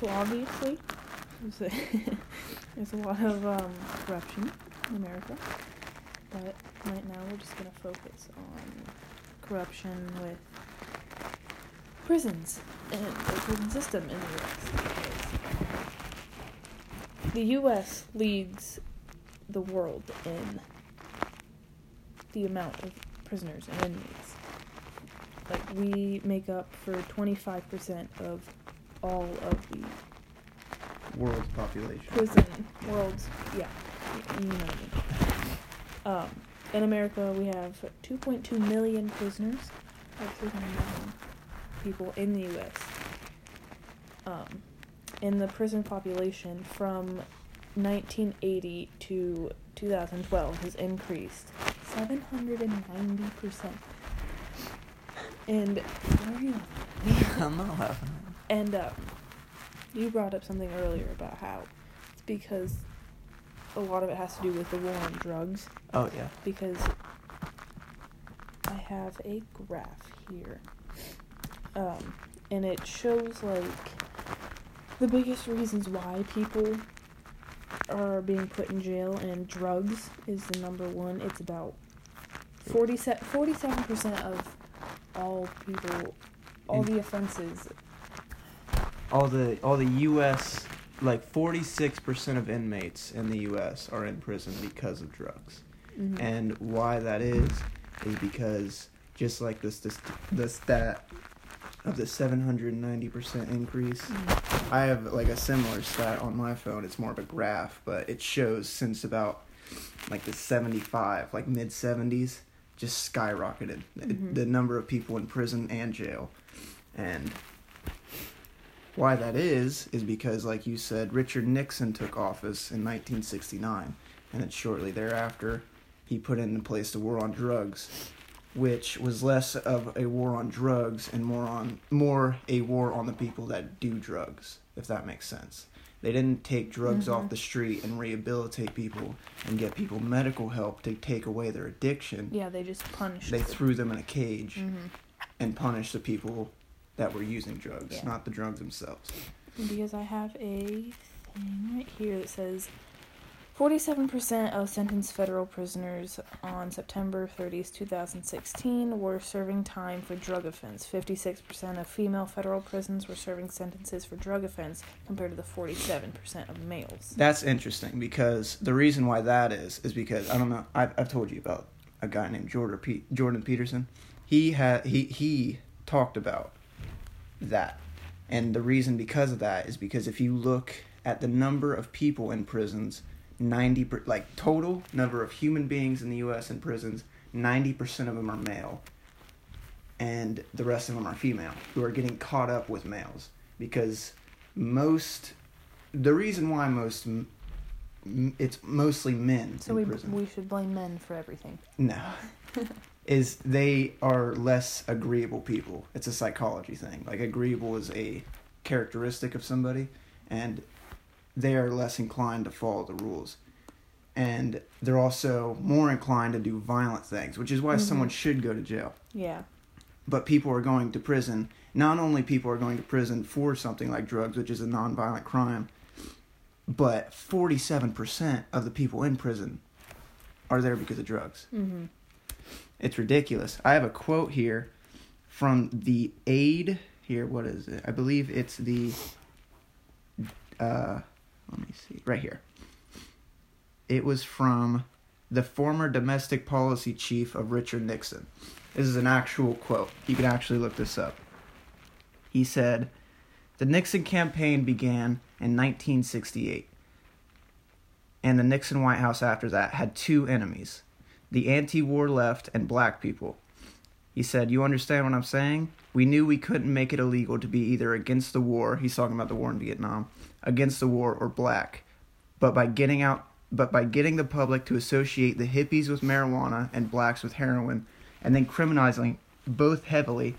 So obviously, there's a, there's a lot of um, corruption in America, but right now we're just gonna focus on corruption with prisons and the prison system in the U.S. The U.S. leads the world in the amount of prisoners and inmates. Like we make up for 25% of all of the World's population. prison world's yeah you know what I mean. Um, in America, we have 2.2 million prisoners, like 300 million people in the U.S. Um, and the prison population from 1980 to 2012 has increased 790 percent. And why are you? I'm not laughing. And um, you brought up something earlier about how it's because a lot of it has to do with the war on drugs. Oh yeah. Because I have a graph here, um, and it shows like the biggest reasons why people are being put in jail, and drugs is the number one. It's about 47 percent of all people, all the offenses All the all the U.S. like 46 percent of inmates in the U.S. are in prison because of drugs. Mhm. And why that is is because just like this this the stat of the 790% increase, Mhm. I have like a similar stat on my phone. It's more of a graph, but it shows since about like the 75, like mid 70s, just skyrocketed Mhm. the number of people in prison and jail. And why that is is because like you said Richard Nixon took office in 1969 and then shortly thereafter he put into place the war on drugs which was less of a war on drugs and more on more a war on the people that do drugs if that makes sense they didn't take drugs Mhm. off the street and rehabilitate people and get people medical help to take away their addiction Yeah, they just punished. they them. threw them in a cage Mhm. and punished the people that were using drugs Yeah. not the drugs themselves Because I have a thing right here that says 47% of sentenced federal prisoners on September 30th, 2016 were serving time for drug offense. 56% of female federal prisons were serving sentences for drug offense compared to the 47% of males. That's interesting because the reason why that is is because I don't know. I've, I've told you about a guy named Jordan Pe- Jordan Peterson. He had he he talked about that, and the reason because of that is because if you look at the number of people in prisons, ninety per, like total number of human beings in the U.S. in prisons, ninety percent of them are male, and the rest of them are female who are getting caught up with males because most the reason why most it's mostly men So we, prison. we should blame men for everything. no, is they are less agreeable people. It's a psychology thing. Like agreeable is a characteristic of somebody, and they are less inclined to follow the rules. And they're also more inclined to do violent things, which is why Mhm. someone should go to jail. Yeah. But people are going to prison. Not only people are going to prison for something like drugs, which is a nonviolent crime, but 47% of the people in prison are there because of drugs. Mm-hmm. It's ridiculous. I have a quote here from the aide. Here, what is it? I believe it's the. Uh, let me see. Right here. It was from the former domestic policy chief of Richard Nixon. This is an actual quote. You can actually look this up. He said, The Nixon campaign began in 1968, and the Nixon White House after that had two enemies the anti war left and black people. He said, You understand what I'm saying? We knew we couldn't make it illegal to be either against the war, he's talking about the war in Vietnam, against the war or black. But by getting out but by getting the public to associate the hippies with marijuana and blacks with heroin and then criminalizing both heavily,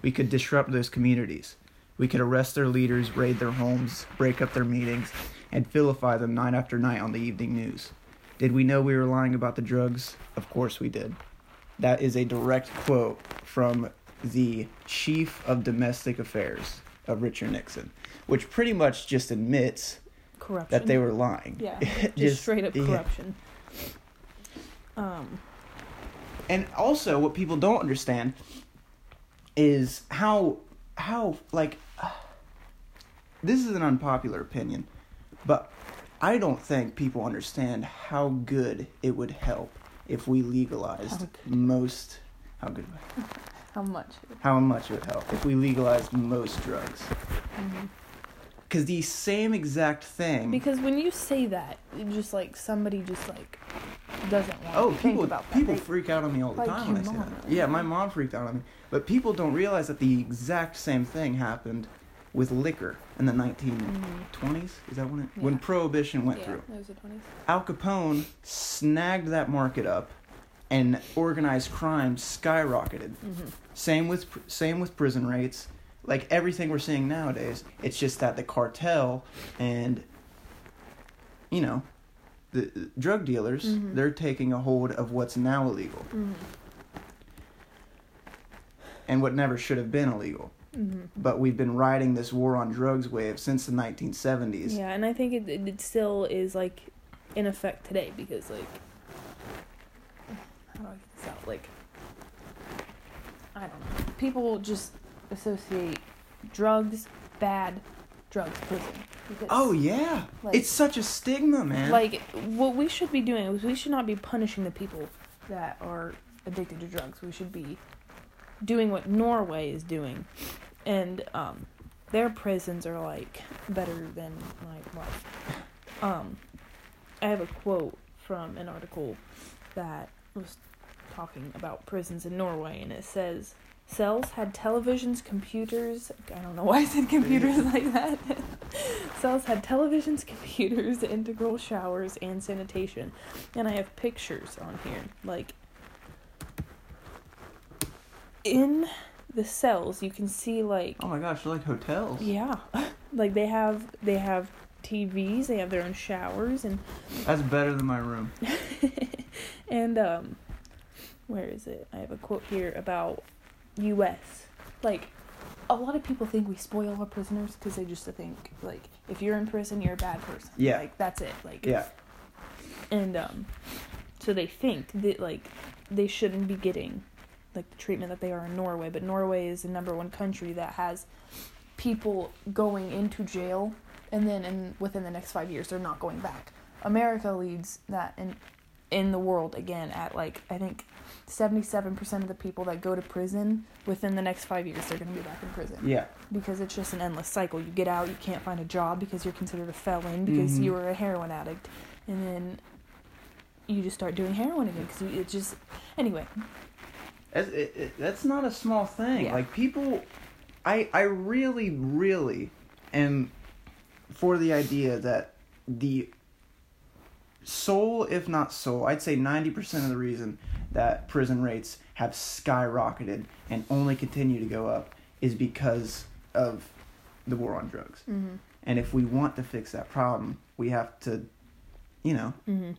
we could disrupt those communities. We could arrest their leaders, raid their homes, break up their meetings, and vilify them night after night on the evening news. Did we know we were lying about the drugs? Of course we did. That is a direct quote from the chief of domestic affairs of Richard Nixon, which pretty much just admits Corruption. that they were lying. Yeah, just, straight up yeah. corruption. Um, And also, what people don't understand is how how like this is an unpopular opinion, but I don't think people understand how good it would help if we legalized How good. most how good how much? how much it would help if we legalized most drugs. Mhm. Cuz the same exact thing Because when you say that, just like somebody just like doesn't want Oh, to people about that. people They- freak out on me all the Like time when I say mom, that. Yeah, my mom freaked out on me. But people don't realize that the exact same thing happened with liquor in the 1920s. Mhm. Is that when it when prohibition went yeah, through? it was the 20s. Al Capone snagged that market up and organized crime skyrocketed. Mhm. Same with same with prison rates. Like everything we're seeing nowadays, it's just that the cartel and you know, the drug dealers, Mhm. they're taking a hold of what's now illegal Mhm. and what never should have been illegal. Mhm. But we've been riding this war on drugs wave since the 1970s. Yeah, and I think it, it it still is like in effect today because like how do I get this out? Like I don't know. People just associate drugs, bad drugs, prison. Because, Oh yeah. Like- it's such a stigma, man. Like what we should be doing is we should not be punishing the people that are addicted to drugs. We should be doing what Norway is doing, and um, their prisons are like better than my life. Um, I have a quote from an article that was talking about prisons in Norway, and it says. Cells had televisions, computers. I don't know why I said computers like that. Cells had televisions, computers, integral showers, and sanitation. And I have pictures on here. Like, in the cells, you can see, like, oh my gosh, they're like hotels. yeah. like, they have, they have TVs, they have their own showers, and, That's better than my room. and, um, where is it? I have a quote here about U.S. Like, a lot of people think we spoil our prisoners because they just think, like, if you're in prison, you're a bad person. Yeah. Like, that's it. Like, Yeah. and um so they think that like they shouldn't be getting like the treatment that they are in Norway but Norway is the number one country that has people going into jail and then in within the next 5 years they're not going back America leads that in in the world again at like I think 77% of the people that go to prison within the next 5 years they're going to be back in prison Yeah. because it's just an endless cycle. You get out, you can't find a job because you're considered a felon because Mhm. you were a heroin addict, and then you just start doing heroin again because it just anyway. That's, it, it, that's not a small thing. Yeah. Like people, I I really really am for the idea that the sole, if not sole, I'd say ninety percent of the reason that prison rates have skyrocketed and only continue to go up is because of the war on drugs. Mm-hmm. And if we want to fix that problem, we have to, you know, Mm-hmm.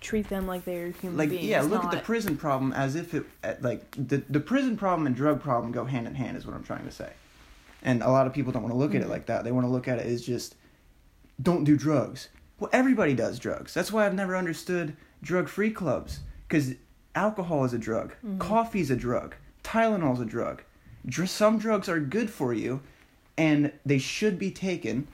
Treat them like they're human like beings. yeah look at the prison problem as if it like the the prison problem and drug problem go hand in hand is what i'm trying to say. And a lot of people don't want to look at it Mhm. like that. They want to look at it as just don't do drugs. Well everybody does drugs. That's why i've never understood drug free clubs because alcohol is a drug. Mhm. coffee's a drug. Tylenol's a drug. Dr- some drugs are good for you and they should be taken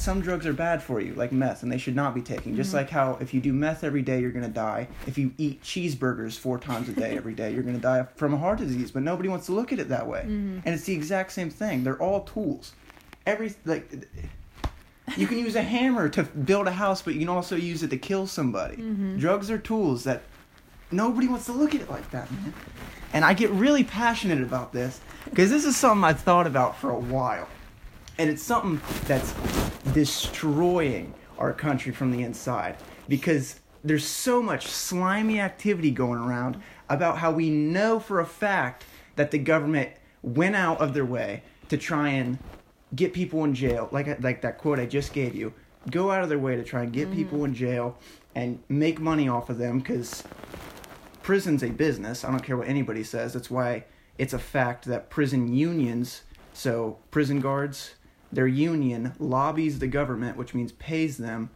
some drugs are bad for you, like meth, and they should not be taken. Just Mhm. like how if you do meth every day, you're gonna die. If you eat cheeseburgers four times a day every day, you're gonna die from a heart disease. But nobody wants to look at it that way. Mhm. And it's the exact same thing. They're all tools. Every like, you can use a hammer to build a house, but you can also use it to kill somebody. Mhm. Drugs are tools that nobody wants to look at it like that, man. And I get really passionate about this because this is something I've thought about for a while. And it's something that's destroying our country from the inside because there's so much slimy activity going around about how we know for a fact that the government went out of their way to try and get people in jail. Like like that quote I just gave you. Go out of their way to try and get mm-hmm. people in jail and make money off of them cuz prison's a business. I don't care what anybody says. That's why it's a fact that prison unions So prison guards, their union lobbies the government, which means pays them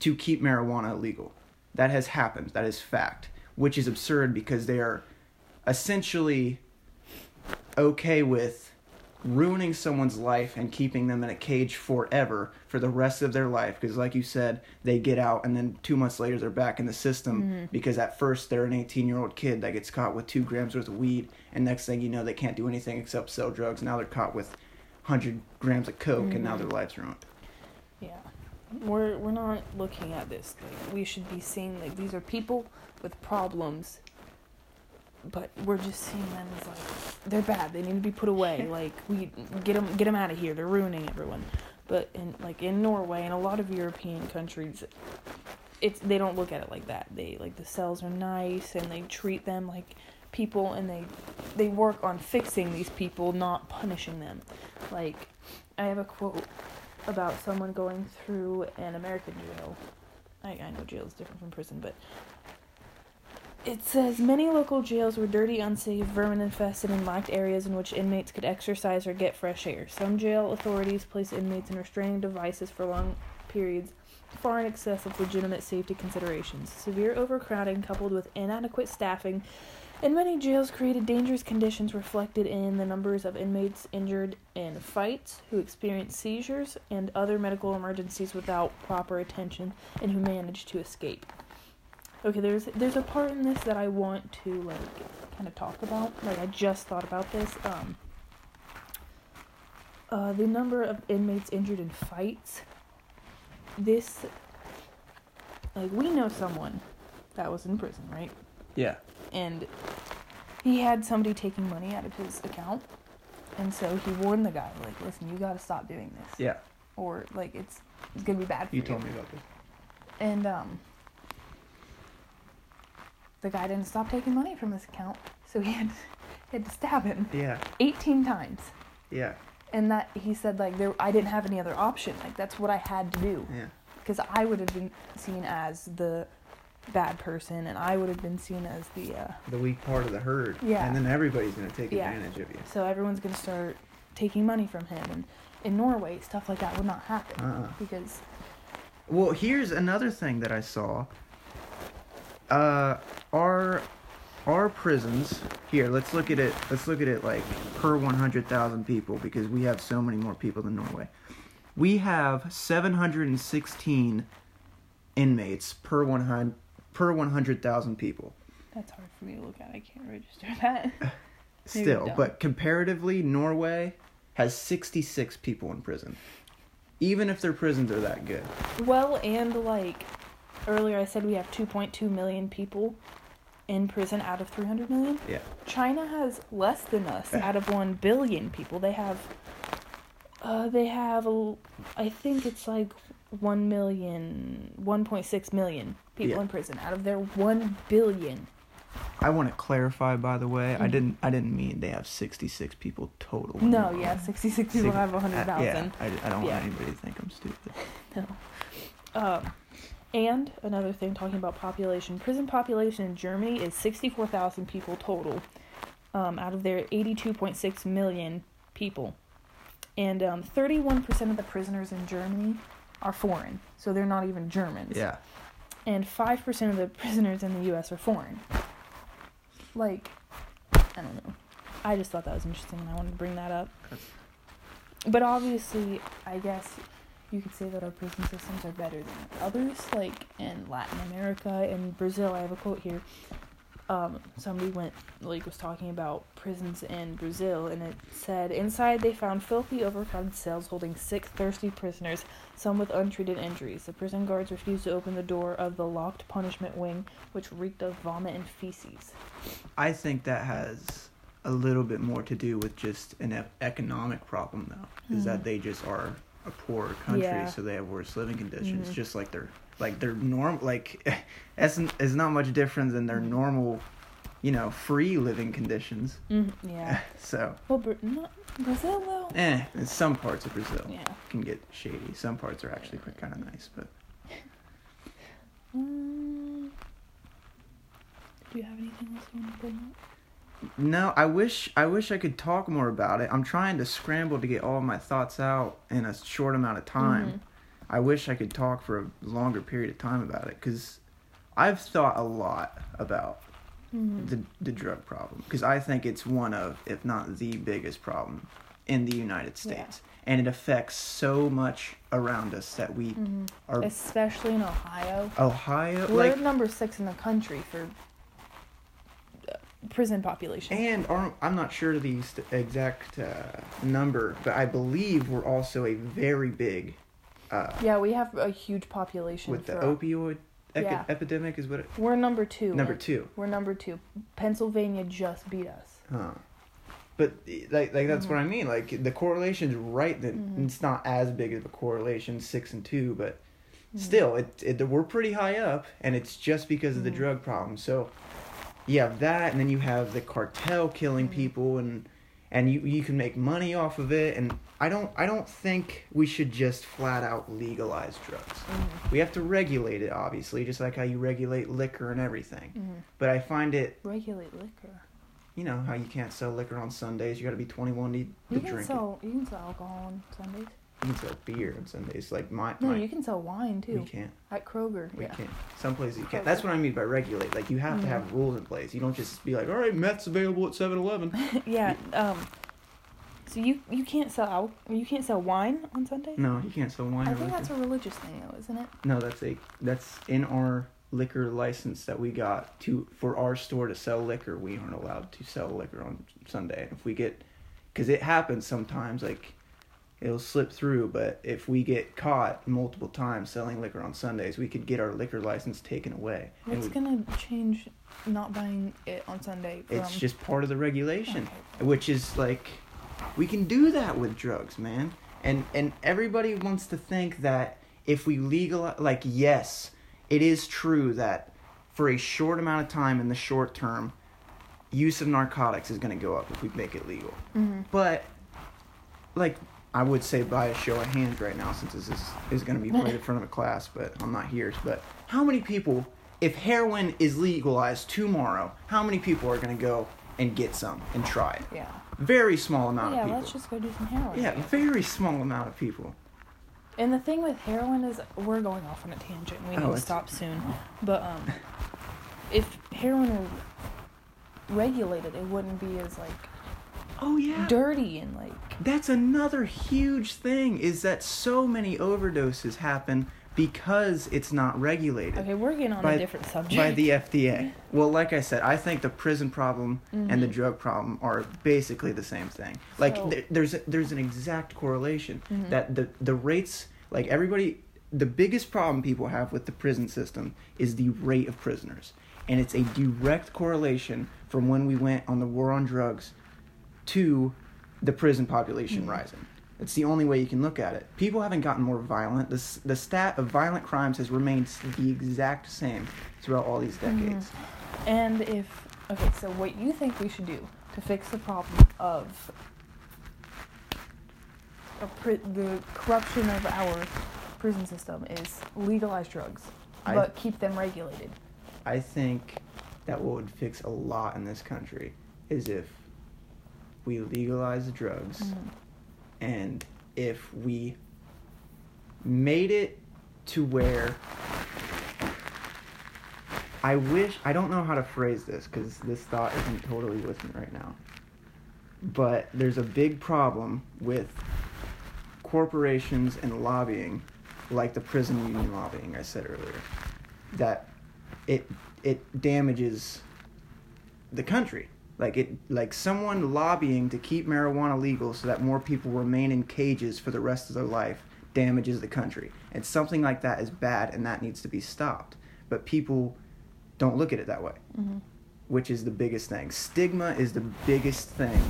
to keep marijuana illegal. That has happened. That is fact, which is absurd because they are essentially okay with ruining someone's life and keeping them in a cage forever for the rest of their life because like you said they get out and then two months later they're back in the system Mm-hmm. because at first they're an 18 year old kid that gets caught with two grams worth of weed and next thing you know they can't do anything except sell drugs now they're caught with 100 grams of coke and now their mm-hmm. life's ruined Yeah. We're we're not looking at this like we should be seeing like these are people with problems but we're just seeing them as like they're bad. They need to be put away. like we get them get them out of here. They're ruining everyone. But in like in Norway and a lot of European countries it's they don't look at it like that. They like the cells are nice and they treat them like people and they they work on fixing these people, not punishing them. Like I have a quote about someone going through an American jail. I, I know jail is different from prison, but it says many local jails were dirty, unsafe, vermin infested, and lacked areas in which inmates could exercise or get fresh air. Some jail authorities place inmates in restraining devices for long periods, far in excess of legitimate safety considerations. Severe overcrowding, coupled with inadequate staffing, in many jails created dangerous conditions reflected in the numbers of inmates injured in fights, who experienced seizures and other medical emergencies without proper attention, and who managed to escape. Okay, there's there's a part in this that I want to like kind of talk about. Like I just thought about this. Um, uh, the number of inmates injured in fights. This, like, we know someone that was in prison, right? yeah and he had somebody taking money out of his account and so he warned the guy like listen you got to stop doing this. Yeah. Or like it's it's gonna be bad for you you. told me about this. And um the guy didn't stop taking money from his account so he had, he had to stab him yeah. 18 times. Yeah. And that he said like there i didn't have any other option. Like that's what i had to do. Yeah. Because i would have been seen as the bad person and i would have been seen as the uh, the weak part of the herd Yeah. and then everybody's going to take Yeah. advantage of you So everyone's gonna start taking money from him, and in Norway, stuff like that would not happen Uh-uh. because Well, here's another thing that I saw. Uh, our our prisons here. Let's look at it. Let's look at it like per one hundred thousand people because we have so many more people than Norway. We have seven hundred and sixteen inmates per one hundred per one hundred thousand people. that's hard for me to look at. I can't register that. Still, but comparatively, Norway has sixty six people in prison. Even if their prisons are that good. well, and like earlier, I said we have 2.2 million people in prison out of 300 million. Yeah. China has less than us out of 1 billion people. They have, uh, they have, a- I think it's like 1 million, 1.6 million people Yeah. in prison out of their 1 billion. I want to clarify, by the way. I Mhm. didn't. I didn't mean they have sixty-six people total. No, yeah, 66 people Six- have uh, 100,000. Yeah, I, I don't Yeah. want anybody to think I'm stupid. No. Um, and another thing, talking about population, prison population in Germany is 64,000 people total, um, out of their 82.6 million people. And um, 31% of the prisoners in Germany are foreign, so they're not even Germans. Yeah, And 5% of the prisoners in the U.S. are foreign. Like, I don't know. I just thought that was interesting and I wanted to bring that up. But obviously, I guess you could say that our prison systems are better than others, like in Latin America and Brazil. I have a quote here. Um, somebody went, like, was talking about prisons in Brazil, and it said, Inside they found filthy, overcrowded cells holding sick, thirsty prisoners, some with untreated injuries. The prison guards refused to open the door of the locked punishment wing, which reeked of vomit and feces. I think that has a little bit more to do with just an e- economic problem, though. Is that Mhm. they just are a poor country, Yeah. so they have worse living conditions. Mhm. Just like they're like they're norm like it's is not much different than their normal, you know, free living conditions. Mm, yeah. So, Well, Bra- not Brazil, though? eh, in some parts of Brazil Yeah. can get shady. Some parts are actually quite kind of nice, but Um, do you have anything else you want to bring up? No, I wish I wish I could talk more about it. I'm trying to scramble to get all my thoughts out in a short amount of time. Mhm. I wish I could talk for a longer period of time about it cuz I've thought a lot about Mhm. the the drug problem because I think it's one of if not the biggest problem in the United Yeah. States. And it affects so much around us that we Mhm. are Especially in Ohio. Ohio We're like number six in the country for uh, prison population. And I'm not sure the exact uh, number, but I believe we're also a very big uh, yeah, we have a huge population. with the opioid epi- Yeah. epidemic. Is what it, We're number two. number two. We're number two. Pennsylvania just beat us. Huh. But like like that's Mhm. what I mean. Like the correlation's right. That Mhm. it's not as big of a correlation, six and two, but Mhm. still, it, it we're pretty high up, and it's just because of the Mhm. drug problem. So you have that, and then you have the cartel killing Mhm. people, and and you you can make money off of it. And I don't I don't think we should just flat out legalize drugs. Mhm. We have to regulate it, obviously, just like how you regulate liquor and everything. Mhm. But I find it, Regulate liquor. you know, how you can't sell liquor on Sundays. You got to be 21 to, to You can drink it. sell. You can sell alcohol on Sundays. You can sell beer on Sundays. Like my, No, my you can sell wine too. we too can't. at Kroger. We yeah. can't. Some places you can't. Kroger. That's what I mean by regulate. Like you have to Mhm. have rules in place. You don't just be like, all right, meth's available at 7-Eleven. yeah. Um. So you you can't sell al- you can't sell wine on Sunday. No, you can't sell wine I think that's a religious thing though, isn't it? No, that's a that's in our liquor license that we got to for our store to sell liquor. We aren't allowed to sell liquor on Sunday. If we get, because it happens sometimes, like it'll slip through. But if we get caught multiple times selling liquor on Sundays, we could get our liquor license taken away. And What's we- gonna change not buying it on Sunday? From... it's just part of the regulation. Okay. which is like we can do that with drugs man. And and everybody wants to think that if we legalize like yes it is true that for a short amount of time in the short term use of narcotics is going to go up if we make it legal. Mhm. but like i would say by a show of hands right now since this is, is going to be played in front of a class but i'm not here. But how many people if heroin is legalized tomorrow how many people are going to go and get some and try it Yeah. very small amount yeah. of people. Let's just go do some heroin. yeah, very small amount of people. And the thing with heroin is we're going off on a tangent. We Oh, need to stop soon. But um, if heroin were regulated, it wouldn't be as like Oh yeah. dirty and like That's another huge thing is that so many overdoses happen because it's not regulated okay. We're getting on By- a different subject. by the FDA. Well, like I said, I think the prison problem and the Mhm. drug problem are basically the same thing. Like So- there, there's a, there's an exact correlation Mhm. that the the rates like everybody the biggest problem people have with the prison system is the rate of prisoners. And it's a direct correlation from when we went on the war on drugs to the prison population Mhm. rising. It's the only way you can look at it. People haven't gotten more violent. The, the stat of violent crimes has remained the exact same throughout all these Mhm. decades. And if okay, so what you think we should do to fix the problem of, pri- the corruption of our prison system is legalize drugs, I- but keep them regulated. I think that what would fix a lot in this country is if we legalize the drugs Mhm. And if we made it to where I wish I don't know how to phrase this because this thought isn't totally with me right now. But there's a big problem with corporations and lobbying, like the prison union lobbying I said earlier, that it it damages the country. Like it like someone lobbying to keep marijuana legal so that more people remain in cages for the rest of their life damages the country. And something like that is bad and that needs to be stopped. But people don't look at it that way, Mhm. which is the biggest thing. Stigma is the biggest thing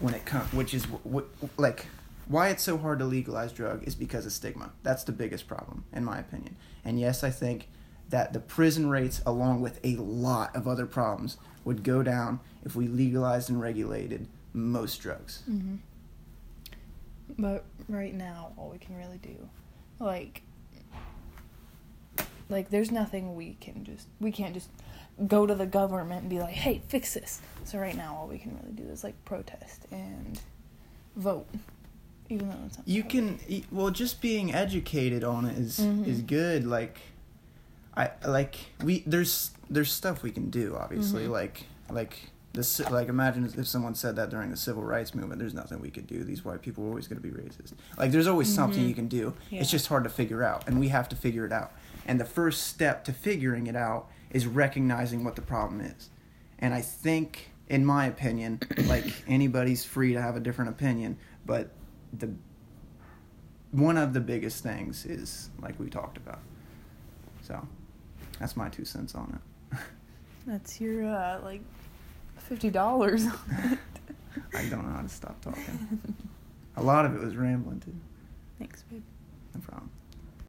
when it comes which is wh- wh- like why it's so hard to legalize drug is because of stigma. That's the biggest problem in my opinion. And yes, I think that the prison rates along with a lot of other problems would go down if we legalized and regulated most drugs. Mhm. But right now, all we can really do, like, like there's nothing we can just we can't just go to the government and be like, "Hey, fix this." So right now all we can really do is like protest and vote. Even though it's not you can well just being educated on it is Mhm. is good like i like we there's there's stuff we can do obviously Mhm. like like this like imagine if someone said that during the civil rights movement there's nothing we could do. These white people are always going to be racist. Like there's always something Mhm. you can do. Yeah. it's just hard to figure out and we have to figure it out. And the first step to figuring it out is recognizing what the problem is. And i think in my opinion like anybody's free to have a different opinion but the one of the biggest things is like we talked about. So that's my two cents on it That's your uh like fifty dollars on it. i don't know how to stop talking a lot of it was rambling too Thanks, babe. no problem